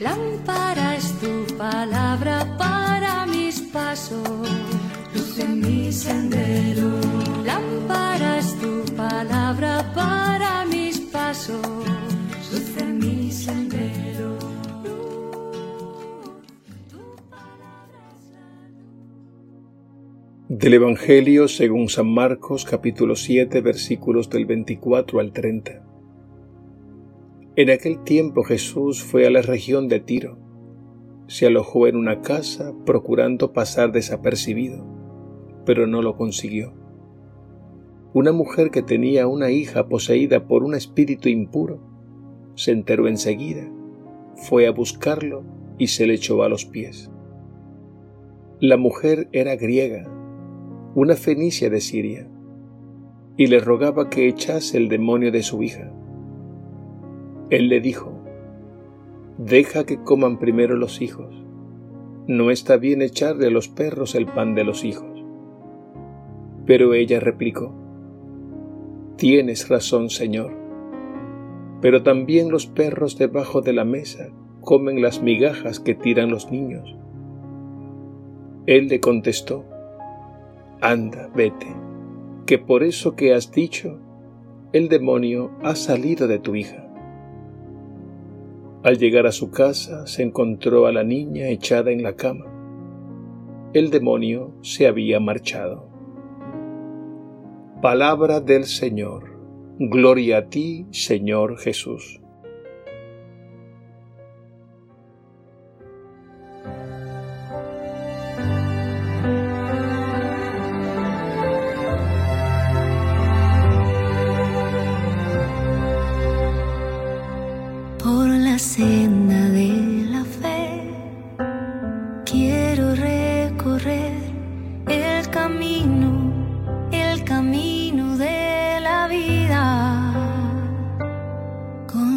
Lámpara es tu palabra para mis pasos, luz en mi sendero. Lámpara es tu palabra para mis pasos, luz en mi sendero. Del Evangelio según San Marcos capítulo 7 versículos del 24 al 30. En aquel tiempo Jesús fue a la región de Tiro. Se alojó en una casa procurando pasar desapercibido, pero no lo consiguió. Una mujer que tenía una hija poseída por un espíritu impuro se enteró enseguida, fue a buscarlo y se le echó a los pies. La mujer era griega una fenicia de Siria, y le rogaba que echase el demonio de su hija. Él le dijo, Deja que coman primero los hijos. No está bien echarle a los perros el pan de los hijos. Pero ella replicó, Tienes razón, Señor, pero también los perros debajo de la mesa comen las migajas que tiran los niños. Él le contestó, Anda, vete, que por eso que has dicho, el demonio ha salido de tu hija. Al llegar a su casa se encontró a la niña echada en la cama. El demonio se había marchado. Palabra del Señor. Gloria a ti, Señor Jesús.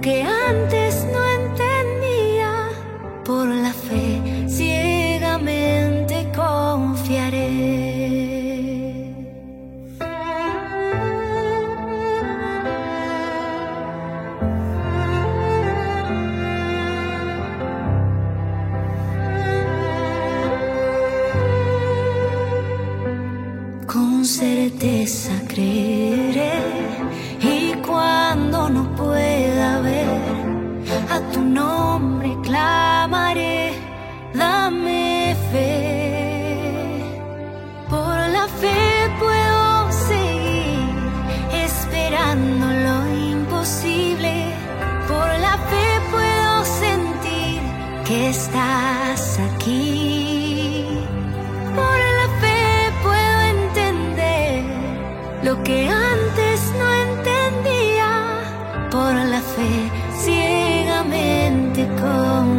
que antes tu nombre clamaré, dame fe. Por la fe puedo seguir esperando lo imposible. Por la fe puedo sentir que estás aquí. Por la fe lo que antes come.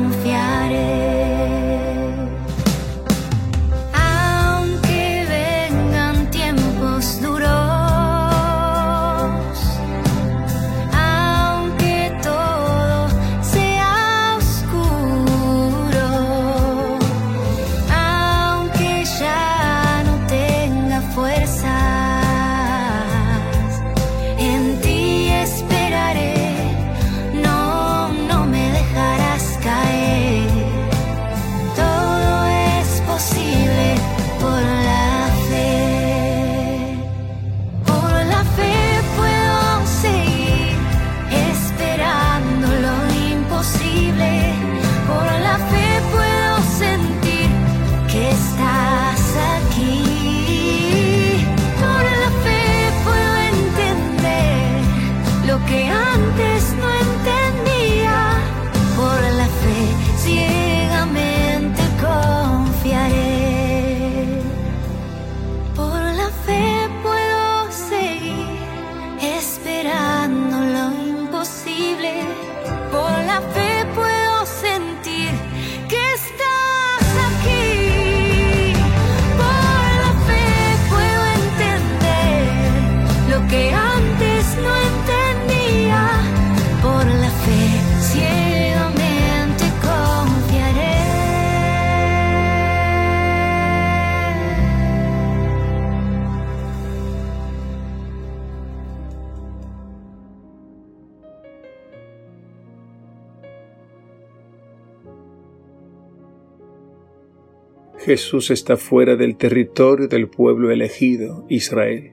Jesús está fuera del territorio del pueblo elegido, Israel.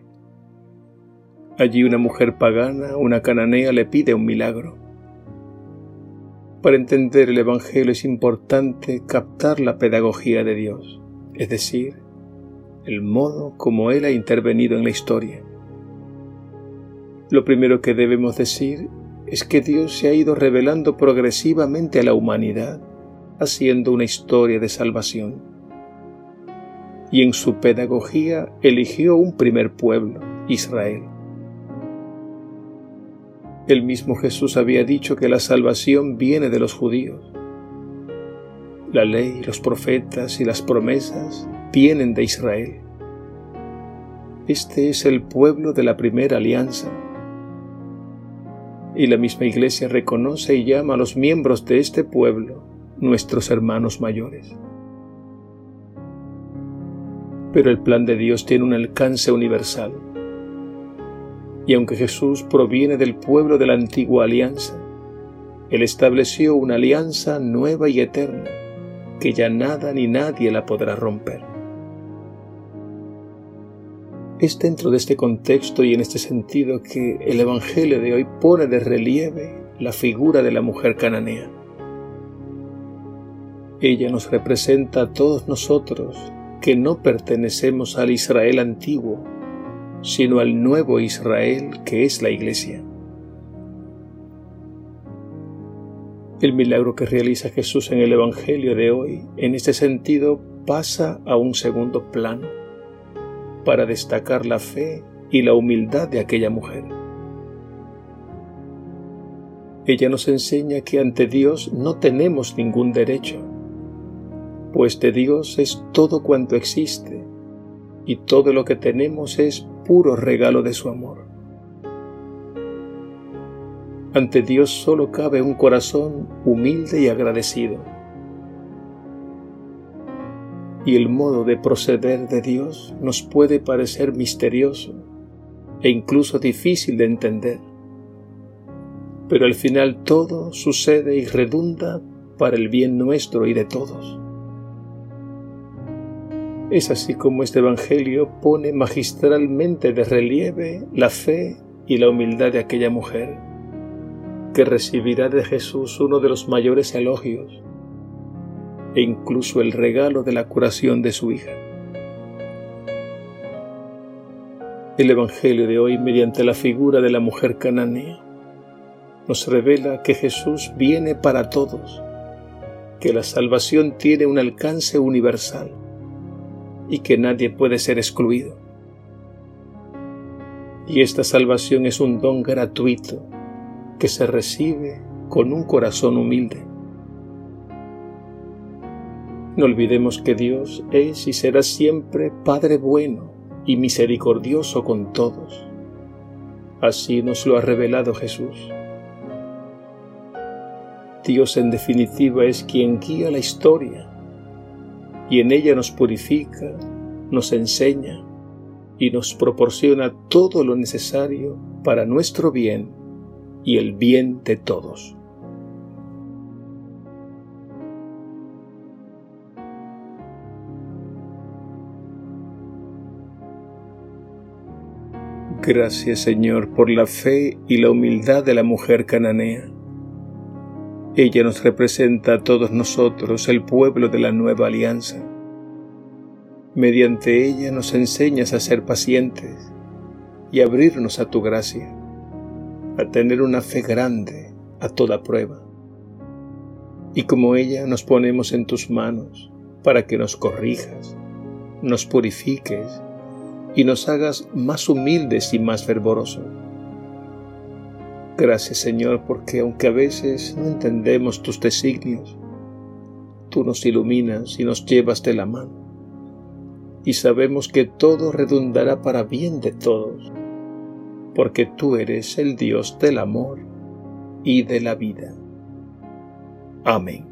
Allí una mujer pagana, una cananea, le pide un milagro. Para entender el Evangelio es importante captar la pedagogía de Dios, es decir, el modo como Él ha intervenido en la historia. Lo primero que debemos decir es que Dios se ha ido revelando progresivamente a la humanidad, haciendo una historia de salvación y en su pedagogía eligió un primer pueblo, Israel. El mismo Jesús había dicho que la salvación viene de los judíos. La ley, los profetas y las promesas vienen de Israel. Este es el pueblo de la primera alianza. Y la misma Iglesia reconoce y llama a los miembros de este pueblo nuestros hermanos mayores pero el plan de Dios tiene un alcance universal. Y aunque Jesús proviene del pueblo de la antigua alianza, Él estableció una alianza nueva y eterna, que ya nada ni nadie la podrá romper. Es dentro de este contexto y en este sentido que el Evangelio de hoy pone de relieve la figura de la mujer cananea. Ella nos representa a todos nosotros que no pertenecemos al Israel antiguo, sino al nuevo Israel que es la Iglesia. El milagro que realiza Jesús en el Evangelio de hoy, en este sentido, pasa a un segundo plano para destacar la fe y la humildad de aquella mujer. Ella nos enseña que ante Dios no tenemos ningún derecho, pues de Dios es todo cuanto existe, y todo lo que tenemos es puro regalo de su amor. Ante Dios solo cabe un corazón humilde y agradecido. Y el modo de proceder de Dios nos puede parecer misterioso e incluso difícil de entender. Pero al final todo sucede y redunda para el bien nuestro y de todos. Es así como este Evangelio pone magistralmente de relieve la fe y la humildad de aquella mujer, que recibirá de Jesús uno de los mayores elogios e incluso el regalo de la curación de su hija. El Evangelio de hoy, mediante la figura de la mujer cananea, nos revela que Jesús viene para todos, que la salvación tiene un alcance universal y que nadie puede ser excluido. Y esta salvación es un don gratuito que se recibe con un corazón humilde. No olvidemos que Dios es y será siempre Padre bueno y misericordioso con todos. Así nos lo ha revelado Jesús. Dios en definitiva es quien guía la historia y en ella nos purifica, nos enseña y nos proporciona todo lo necesario para nuestro bien y el bien de todos. Gracias Señor por la fe y la humildad de la mujer cananea ella nos representa a todos nosotros, el pueblo de la nueva alianza. Mediante ella nos enseñas a ser pacientes y abrirnos a tu gracia, a tener una fe grande a toda prueba. Y como ella nos ponemos en tus manos para que nos corrijas, nos purifiques y nos hagas más humildes y más fervorosos Gracias Señor, porque aunque a veces no entendemos tus designios, tú nos iluminas y nos llevas de la mano. Y sabemos que todo redundará para bien de todos, porque tú eres el Dios del amor y de la vida. Amén.